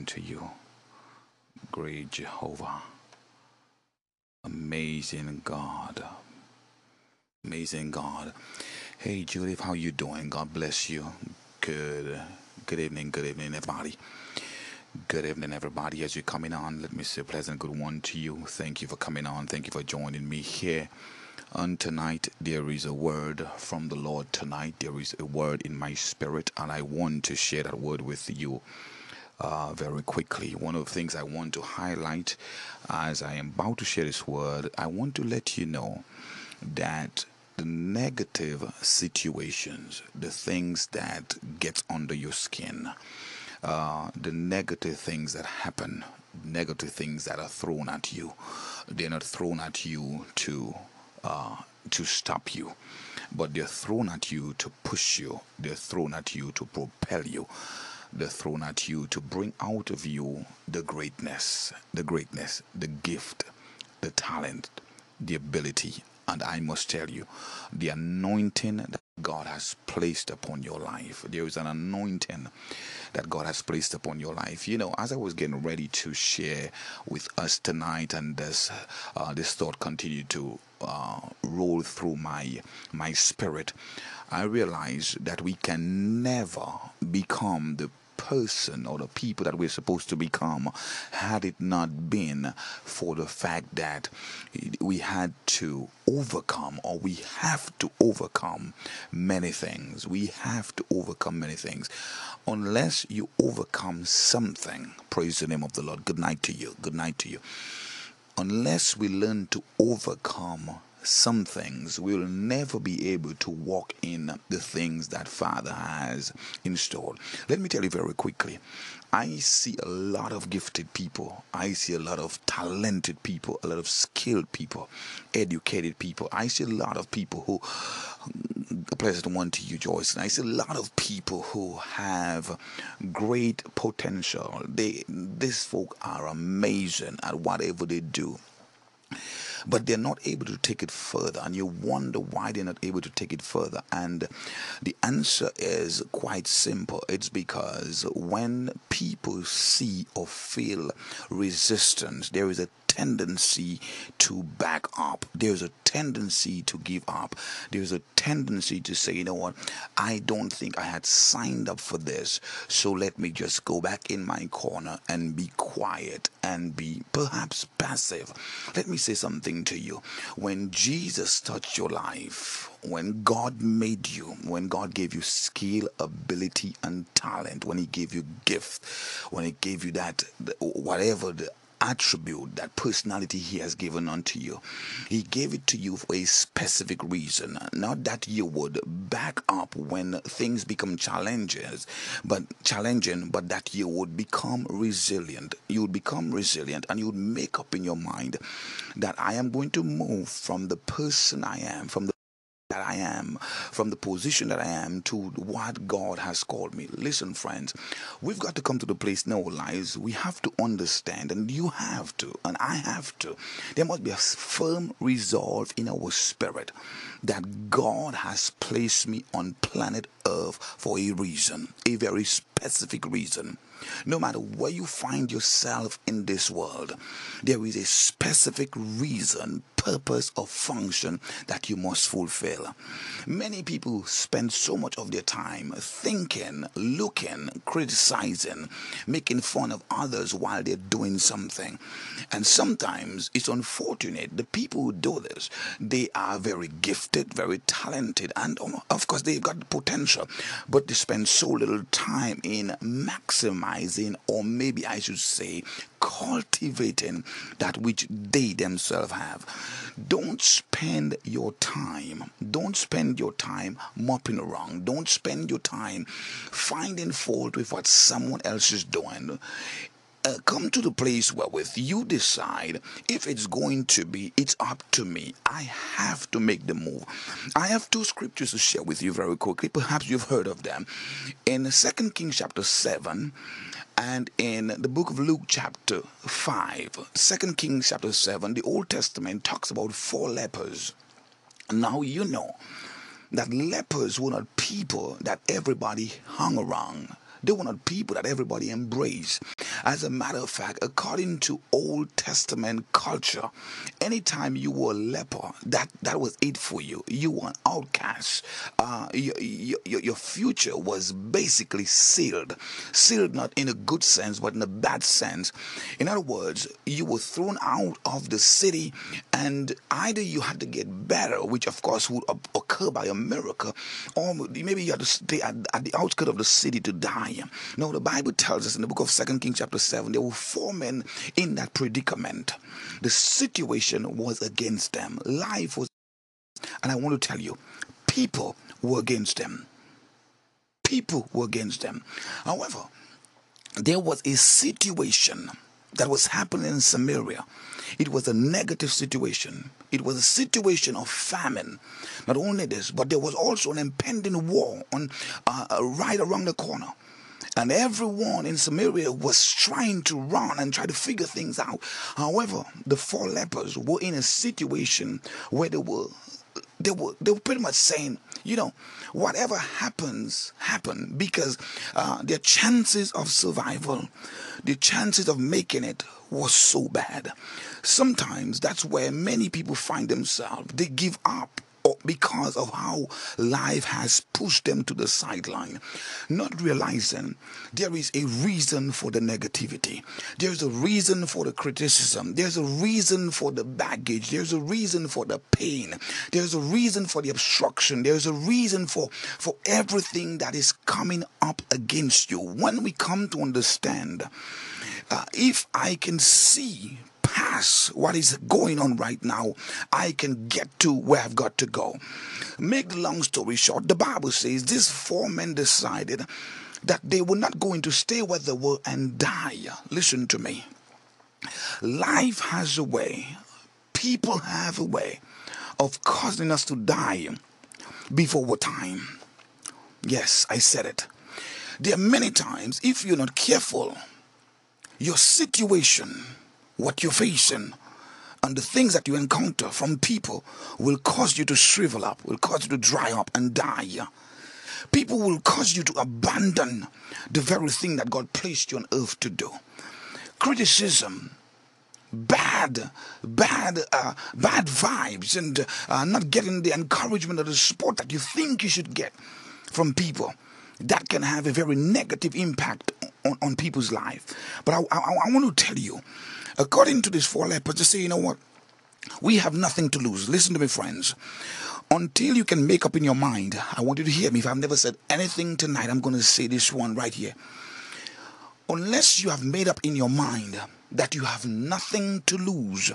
unto you. Great Jehovah. Amazing God. Amazing God. Hey Judith, how you doing? God bless you. Good good evening, good evening everybody. Good evening everybody as you're coming on. Let me say a pleasant good one to you. Thank you for coming on. Thank you for joining me here. And tonight there is a word from the Lord tonight. There is a word in my spirit and I want to share that word with you uh, very quickly. One of the things I want to highlight as I am about to share this word, I want to let you know that the negative situations, the things that get under your skin, uh, the negative things that happen, negative things that are thrown at you, they're not thrown at you to uh, to stop you, but they're thrown at you to push you. They're thrown at you to propel you. They're thrown at you to bring out of you the greatness, the greatness, the gift, the talent, the ability, and I must tell you, the anointing that God has placed upon your life. There is an anointing that God has placed upon your life. You know, as I was getting ready to share with us tonight, and this uh, this thought continued to uh, roll through my my spirit, I realized that we can never become the person or the people that we're supposed to become had it not been for the fact that we had to overcome or we have to overcome many things. We have to overcome many things. Unless you overcome something, praise the name of the Lord. Good night to you. Good night to you. Unless we learn to overcome some things we will never be able to walk in the things that Father has installed. Let me tell you very quickly. I see a lot of gifted people. I see a lot of talented people, a lot of skilled people, educated people. I see a lot of people who, a pleasant one to you, Joyce. And I see a lot of people who have great potential. They, these folk are amazing at whatever they do but they're not able to take it further. And you wonder why they're not able to take it further. And the answer is quite simple it's because when people see or feel resistance, there is a tendency to back up. There's a tendency to give up. There's a tendency to say, you know what, I don't think I had signed up for this. So let me just go back in my corner and be quiet and be perhaps passive. Let me say something to you. When Jesus touched your life, when God made you, when God gave you skill, ability, and talent, when He gave you gift, when He gave you that, whatever the attribute, that personality He has given unto you. He gave it to you for a specific reason. Not that you would back up when things become challenges, but challenging, but that you would become resilient. You would become resilient and you would make up in your mind that I am going to move from the person I am, from the that I am, from the position that I am to what God has called me. Listen, friends, we've got to come to the place in our lives. We have to understand, and you have to, and I have to. There must be a firm resolve in our spirit that God has placed me on planet Earth for a reason, a very specific reason. No matter where you find yourself in this world, there is a specific reason, purpose, or function that you must fulfill. Many people spend so much of their time thinking, looking, criticizing, making fun of others while they're doing something. And sometimes it's unfortunate the people who do this, they are very gifted, very talented, and of course they've got potential, but they spend so little time in maximizing maximizing, or maybe I should say, cultivating that which they themselves have. Don't spend your time, don't spend your time mopping around, don't spend your time finding fault with what someone else is doing uh, come to the place where with you decide if it's going to be it's up to me. I have to make the move. I have two scriptures to share with you very quickly. Perhaps you've heard of them. In second kings chapter 7 and in the book of luke chapter 5 second kings chapter 7 the old testament talks about four lepers. Now you know that lepers were not people that everybody hung around they were not people that everybody embraced. As a matter of fact, according to Old Testament culture, anytime you were a leper, that, that was it for you. You were an outcast. Uh, your, your, your future was basically sealed. Sealed not in a good sense, but in a bad sense. In other words, you were thrown out of the city, and either you had to get better, which of course would occur by a miracle, or maybe you had to stay at, at the outskirts of the city to die. No, the Bible tells us in the book of Second Kings chapter 7, there were four men in that predicament. The situation was against them. Life was and I want to tell you, people were against them. People were against them. However, there was a situation that was happening in Samaria. It was a negative situation. It was a situation of famine. Not only this, but there was also an impending war on uh, uh right around the corner. And everyone in Samaria was trying to run and try to figure things out. However, the four lepers were in a situation where they were they were they were pretty much saying, you know, whatever happens, happen because uh, their chances of survival, the chances of making it was so bad. Sometimes that's where many people find themselves. They give up because of how life has pushed them to the sideline, not realizing there is a reason for the negativity, there's a reason for the criticism, there's a reason for the baggage, there's a reason for the pain, there's a reason for the obstruction, there's a reason for, for everything that is coming up against you. When we come to understand, uh, if I can see past what is going on right now, I can get to where I've got to go. Make the long story short, the Bible says these four men decided that they were not going to stay where they were and die. Listen to me. Life has a way, people have a way of causing us to die before our time. Yes, I said it. There are many times, if you're not careful, your situation what you're facing and the things that you encounter from people will cause you to shrivel up, will cause you to dry up and die. People will cause you to abandon the very thing that God placed you on earth to do. Criticism, bad, bad, uh, bad vibes, and uh, not getting the encouragement or the support that you think you should get from people. That can have a very negative impact on, on people's life. But I, I, I want to tell you According to these four lepers, they say, you know what? We have nothing to lose. Listen to me, friends. Until you can make up in your mind, I want you to hear me. If I've never said anything tonight, I'm going to say this one right here. Unless you have made up in your mind that you have nothing to lose,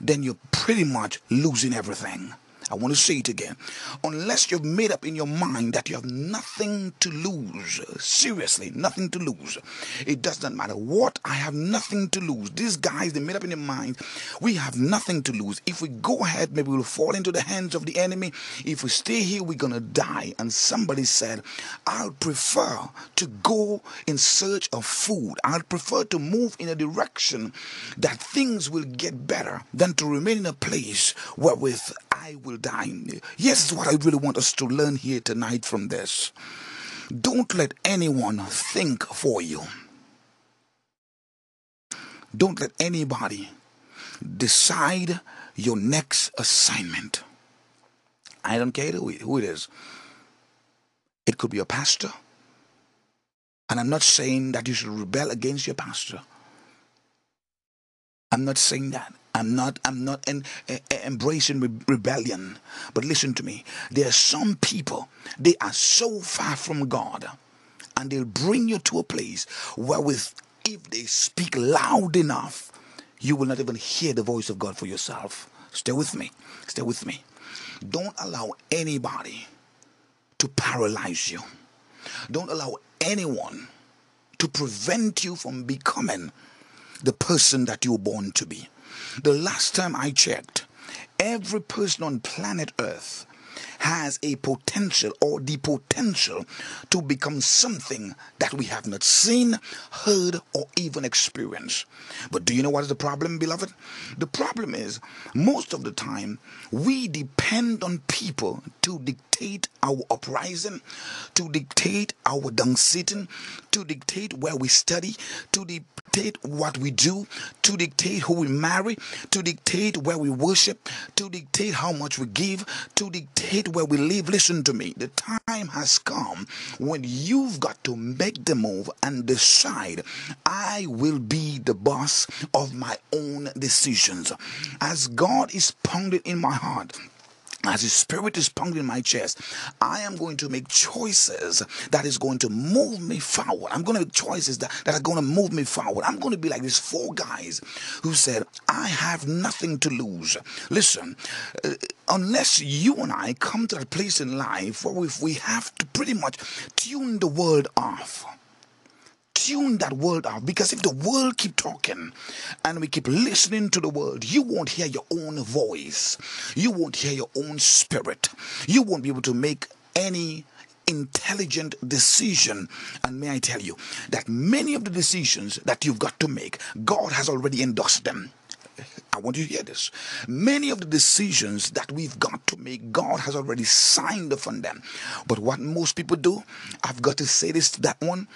then you're pretty much losing everything. I want to say it again. Unless you've made up in your mind that you have nothing to lose, seriously, nothing to lose, it does not matter what, I have nothing to lose. These guys, they made up in their mind, we have nothing to lose. If we go ahead, maybe we'll fall into the hands of the enemy. If we stay here, we're going to die. And somebody said, I'd prefer to go in search of food. I'd prefer to move in a direction that things will get better than to remain in a place wherewith I will die. Yes, what I really want us to learn here tonight from this. Don't let anyone think for you. Don't let anybody decide your next assignment. I don't care who it is. It could be a pastor. And I'm not saying that you should rebel against your pastor. I'm not saying that. I'm not I'm not en, embracing re- rebellion. But listen to me. There are some people they are so far from God and they'll bring you to a place where with if they speak loud enough you will not even hear the voice of God for yourself. Stay with me. Stay with me. Don't allow anybody to paralyze you. Don't allow anyone to prevent you from becoming the person that you were born to be. The last time I checked, every person on planet Earth has a potential or the potential to become something that we have not seen, heard, or even experienced. But do you know what is the problem, beloved? The problem is most of the time we depend on people to dictate our uprising, to dictate our down sitting, to dictate where we study, to dictate what we do, to dictate who we marry, to dictate where we worship, to dictate how much we give, to dictate where we live. Listen to me. The time has come when you've got to make the move and decide I will be the boss of my own decisions. As God is pounding in my heart, as his spirit is pounding in my chest, I am going to make choices that is going to move me forward. I'm going to make choices that, that are going to move me forward. I'm going to be like these four guys who said, I have nothing to lose. Listen, uh, unless you and I come to that place in life where we, we have to pretty much tune the world off tune that world out. Because if the world keep talking and we keep listening to the world you won't hear your own voice. You won't hear your own spirit. You won't be able to make any intelligent decision. And may i tell you that many of the decisions that you've got to make god has already endorsed them. I want you to hear this. Many of the decisions that we've got to make, God has already signed off on them. But what most people do, I've got to say this to that one,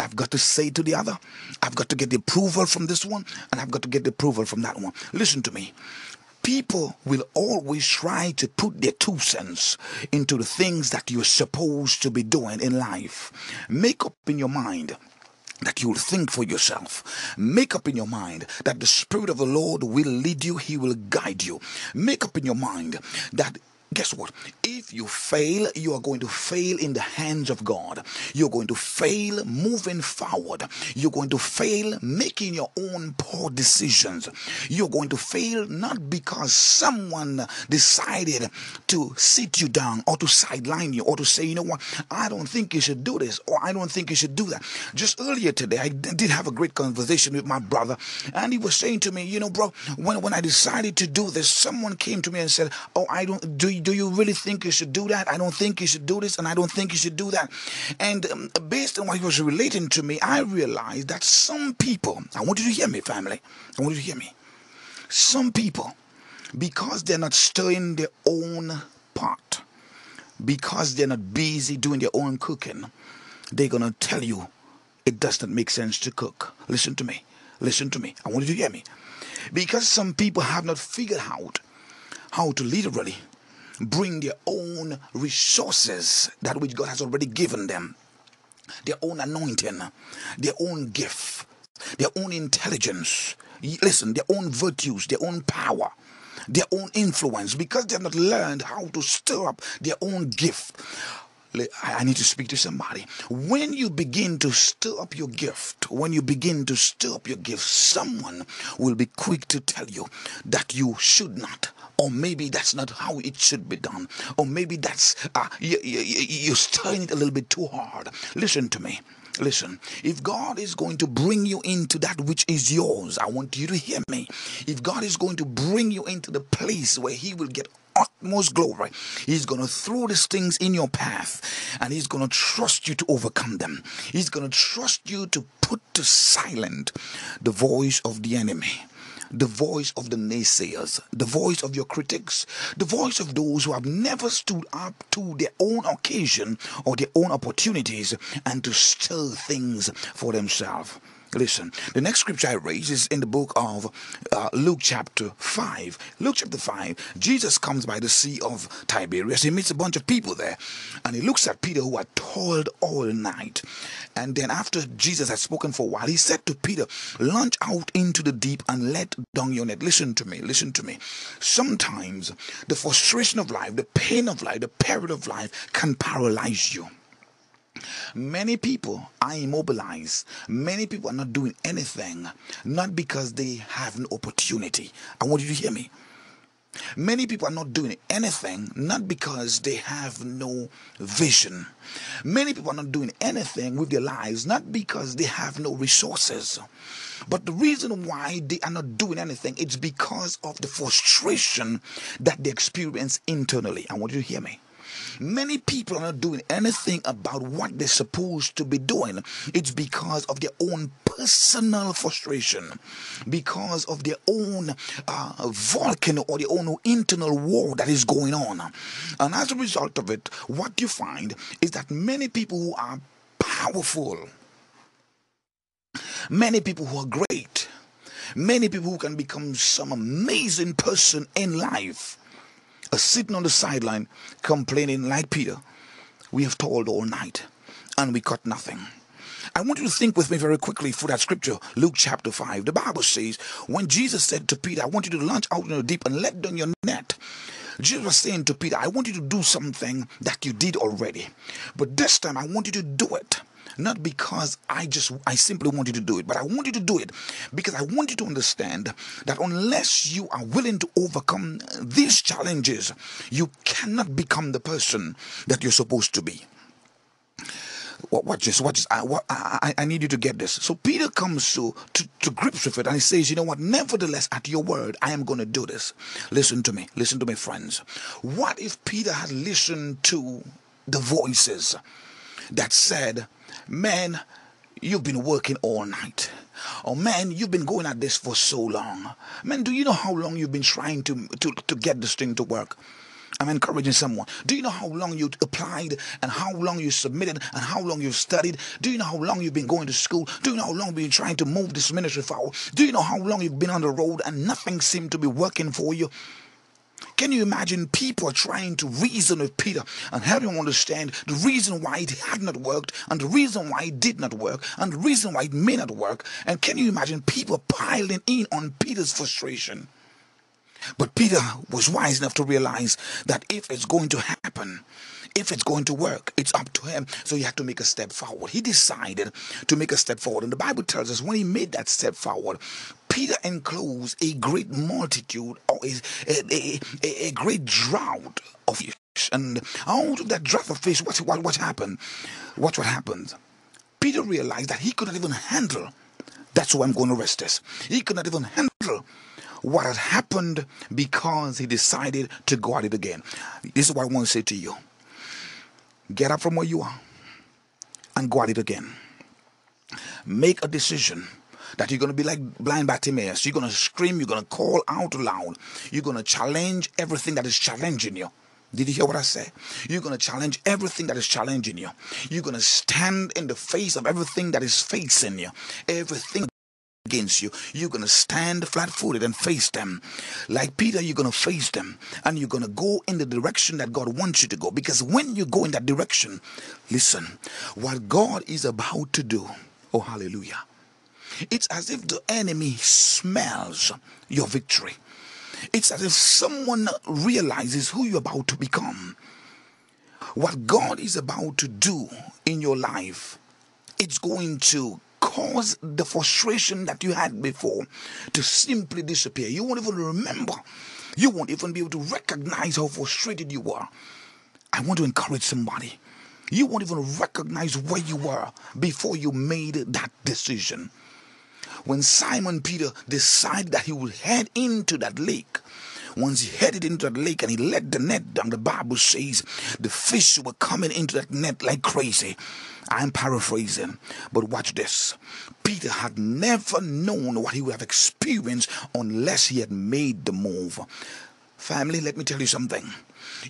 I've got to say to the other, I've got to get the approval from this one, and I've got to get the approval from that one. Listen to me. People will always try to put their two cents into the things that you're supposed to be doing in life. Make up in your mind that you'll think for yourself. Make up in your mind that the Spirit of the Lord will lead you, He will guide you. Make up in your mind that guess what? If you fail, you are going to fail in the hands of God. You're going to fail moving forward. You're going to fail making your own poor decisions. You're going to fail not because someone decided to sit you down or to sideline you or to say, you know what, I don't think you should do this or I don't think you should do that. Just earlier today, I did have a great conversation with my brother, and he was saying to me, you know, bro, when, when I decided to do this, someone came to me and said, Oh, I don't do do you really think you should do that? I don't think you should do this, and I don't think you should do that. And um, based on what he was relating to me, I realized that some people, I want you to hear me, family, I want you to hear me. Some people, because they're not stirring their own pot, because they're not busy doing their own cooking, they're going to tell you it does not make sense to cook. Listen to me. Listen to me. I want you to hear me. Because some people have not figured out how to literally bring their own resources, that which God has already given them, their own anointing, their own gift, their own intelligence, listen, their own virtues, their own power, their own influence, because they have not learned how to stir up their own gift. I need to speak to somebody. When you begin to stir up your gift, when you begin to stir up your gift, someone will be quick to tell you that you should not or maybe that's not how it should be done, or maybe that's uh, you, you, you're stirring it a little bit too hard. Listen to me. Listen, if God is going to bring you into that which is yours, I want you to hear me. If God is going to bring you into the place where He will get utmost glory. He's going to throw these things in your path and he's going to trust you to overcome them. He's going to trust you to put to silent the voice of the enemy the voice of the naysayers, the voice of your critics, the voice of those who have never stood up to their own occasion or their own opportunities and to stir things for themselves. Listen, the next scripture I raise is in the book of uh, Luke chapter 5. Luke chapter 5, Jesus comes by the Sea of Tiberias. He meets a bunch of people there and he looks at Peter who had toiled all night. And then after Jesus had spoken for a while, he said to Peter, Launch out into the deep and let down your net. Listen to me, listen to me. Sometimes the frustration of life, the pain of life, the peril of life can paralyze you. Many people are immobilized. Many people are not doing anything, not because they have an opportunity. I want you to hear me. Many people are not doing anything not because they have no vision. Many people are not doing anything with their lives not because they have no resources. But the reason why they are not doing anything it's because of the frustration that they experience internally. I want you to hear me. Many people are not doing anything about what they're supposed to be doing. It's because of their own personal frustration, because of their own uh, volcano or their own internal war that is going on. And as a result of it, what you find is that many people who are powerful, many people who are great, many people who can become some amazing person in life are sitting on the sideline complaining like Peter. We have toiled all night and we got nothing. I want you to think with me very quickly for that scripture, Luke chapter 5. The Bible says, when Jesus said to Peter, I want you to launch out in the deep and let down your net. Jesus was saying to Peter, I want you to do something that you did already. But this time I want you to do it not because I just I simply want you to do it, but I want you to do it because I want you to understand that unless you are willing to overcome these challenges, you cannot become the person that you're supposed to be watch this, watch this. I, I, I need you to get this. So Peter comes to, to, to grips with it and he says, You know what? Nevertheless, at your word, I am going to do this. Listen to me. Listen to me, friends. What if Peter had listened to the voices that said, Man, you've been working all night. Oh man, you've been going at this for so long. Man, do you know how long you've been trying to, to, to get this thing to work? I'm encouraging someone. Do you know how long you applied and how long you submitted and how long you've studied? Do you know how long you've been going to school? Do you know how long you've been trying to move this ministry forward? Do you know how long you've been on the road and nothing seemed to be working for you? Can you imagine people trying to reason with Peter and help him understand the reason why it had not worked and the reason why it did not work and the reason why it may not work? And can you imagine people piling in on Peter's frustration? But Peter was wise enough to realize that if it's going to happen, if it's going to work, it's up to him. So he had to make a step forward. He decided to make a step forward. And the Bible tells us when he made that step forward, Peter enclosed a great multitude or a, a, a, a great drought of fish. And out of that drought of fish, what, what, what happened? Watch what happened. Peter realized that he could not even handle. That's why I'm going to rest this. He could not even handle what had happened because he decided to go at it again. This is what I want to say to you get up from where you are and go at it again. Make a decision that you're going to be like blind Bartimaeus. You're going to scream, you're going to call out loud, you're going to challenge everything that is challenging you. Did you hear what I said? You're going to challenge everything that is challenging you. You're going to stand in the face of everything that is facing you. Everything against you, you're going to stand flat footed and face them. Like Peter, you're going to face them and you're going to go in the direction that God wants you to go. Because when you go in that direction, listen, what God is about to do, oh, hallelujah, it's as if the enemy smells your victory. It's as if someone realizes who you're about to become. What God is about to do in your life, it's going to cause the frustration that you had before to simply disappear. You won't even remember. You won't even be able to recognize how frustrated you were. I want to encourage somebody. You won't even recognize where you were before you made that decision. When Simon Peter decided that he would head into that lake, once he headed into the lake and he let the net down, the Bible says the fish were coming into that net like crazy. I'm paraphrasing, but watch this. Peter had never known what he would have experienced unless he had made the move. Family, let me tell you something.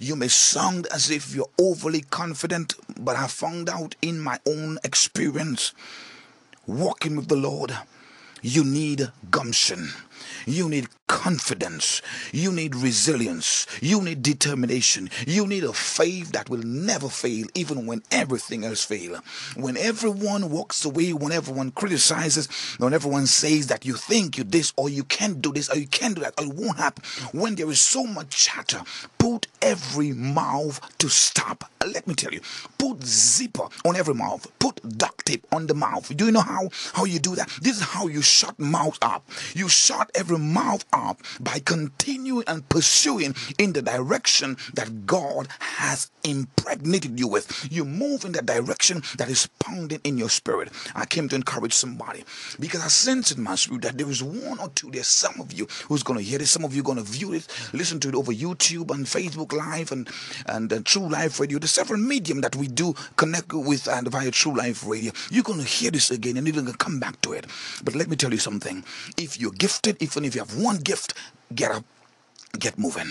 You may sound as if you're overly confident, but I found out in my own experience walking with the Lord, you need gumption. You need confidence. You need resilience. You need determination. You need a faith that will never fail, even when everything else fails. When everyone walks away, when everyone criticizes, when everyone says that you think you this or you can't do this or you can't do that or it won't happen, when there is so much chatter, put every mouth to stop. Let me tell you, put zipper on every mouth, put duct tape on the mouth. Do you know how how you do that? This is how you shut mouth up. You shut every mouth up by continuing and pursuing in the direction that God has impregnated you with. You move in the direction that is pounding in your spirit. I came to encourage somebody because I sense in my spirit that there is one or two, there's some of you who's going to hear this, some of you going to view it, listen to it over YouTube and Facebook Live and, and uh, True Life Radio, the several medium that we do connect with and via True Life Radio. You're going to hear this again and you're going to come back to it. But let me tell you something. If you're gifted, even if you have one gift, get up, get moving.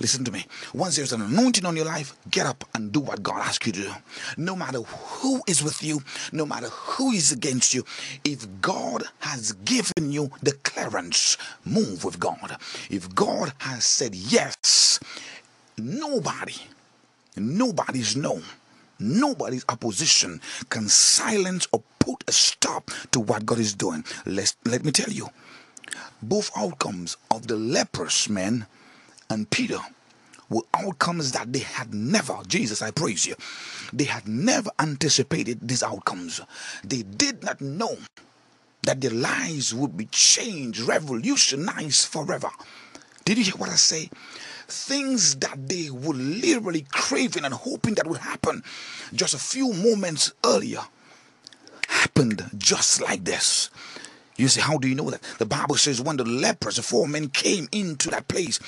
Listen to me. Once there's an anointing on your life, get up and do what God asks you to do. No matter who is with you, no matter who is against you, if God has given you the clearance, move with God. If God has said yes, nobody, nobody's no, nobody's opposition can silence or put a stop to what God is doing. Let's, let me tell you, both outcomes of the leprous man and Peter were outcomes that they had never, Jesus, I praise you, they had never anticipated these outcomes. They did not know that their lives would be changed, revolutionized forever. Did you hear what I say? Things that they were literally craving and hoping that would happen just a few moments earlier happened just like this. You say, how do you know that? The Bible says when the lepers, the four men came into that place,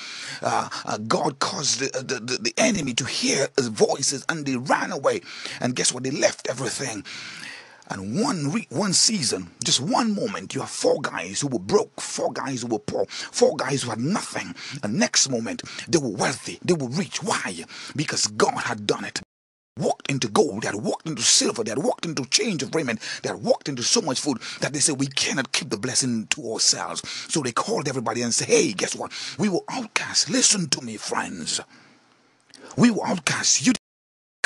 uh, uh, God caused the, the, the, the enemy to hear his voices and they ran away. And guess what? They left everything. And one re- one season, just one moment, you have four guys who were broke, four guys who were poor, four guys who had nothing. And next moment, they were wealthy, they were rich. Why? Because God had done it walked into gold, they had walked into silver, they had walked into change of raiment, they had walked into so much food that they said, We cannot keep the blessing to ourselves. So they called everybody and said, Hey, guess what? We were outcasts. Listen to me, friends. We were outcasts. You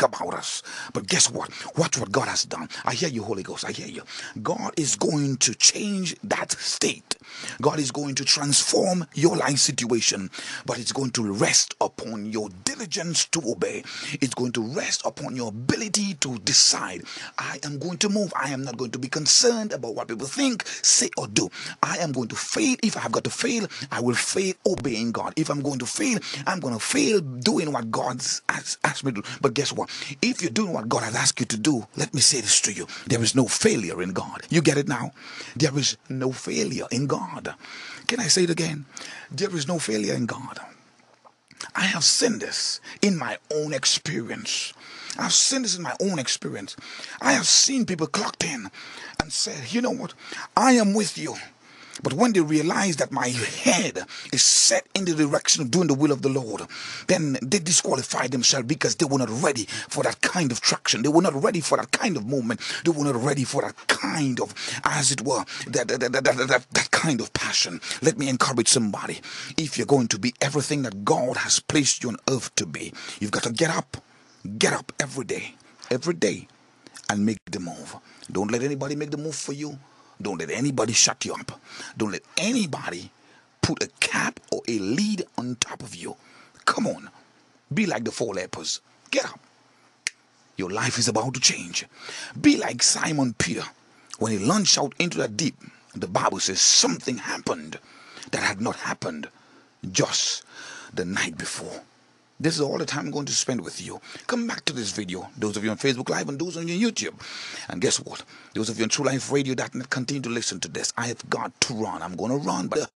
about us. But guess what? Watch what God has done. I hear you, Holy Ghost. I hear you. God is going to change that state. God is going to transform your life situation, but it's going to rest upon your diligence to obey. It's going to rest upon your ability to decide. I am going to move. I am not going to be concerned about what people think, say, or do. I am going to fail. If I have got to fail, I will fail obeying God. If I'm going to fail, I'm going to fail doing what God's has asked me to do. But guess what? If you're doing what God has asked you to do, let me say this to you there is no failure in God. You get it now? There is no failure in God. Can I say it again? There is no failure in God. I have seen this in my own experience. I've seen this in my own experience. I have seen people clocked in and said, you know what? I am with you. But when they realize that my head is set in the direction of doing the will of the Lord, then they disqualify themselves because they were not ready for that kind of traction. They were not ready for that kind of movement. They were not ready for that kind of, as it were, that, that, that, that, that, kind of passion. Let me encourage somebody. If you're going to be everything that God has placed you on earth to be, you've got to get up. Get up every day. Every day and make the move. Don't let anybody make the move for you. Don't let anybody shut you up. Don't let anybody put a cap or a lead on top of you. Come on. Be like the four lepers. Get up. Your life is about to change. Be like Simon Peter. When he launched out into the deep, the Bible says something happened that had not happened just the night before. This is all the time I'm going to spend with you. Come back to this video. Those of you on Facebook Live and those on your YouTube. And guess what? Those of you on TrueLifeRadio.net continue to listen to this. I have got to run. I'm going to run by the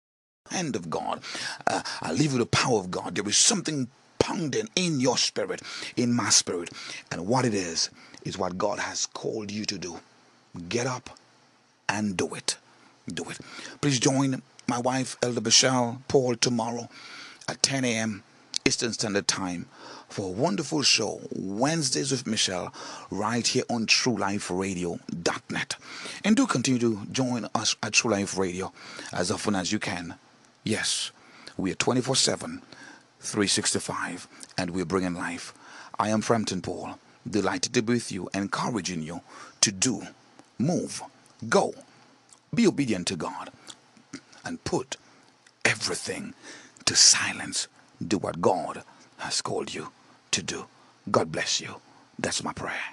hand of God. Uh, I leave you the power of God. There is something pounding in your spirit, in my spirit. And what it is, is what God has called you to do. Get up and do it. Do it. Please join my wife, Elder Michelle Paul, tomorrow at 10 a.m. Eastern Standard Time for a wonderful show, Wednesdays with Michelle, right here on TrueLifeRadio.net. And do continue to join us at True Life Radio as often as you can. Yes, we are 24 7, 365, and we're bringing life. I am Frampton Paul, delighted to be with you, encouraging you to do, move, go, be obedient to God, and put everything to silence do what God has called you to do. God bless you. That's my prayer.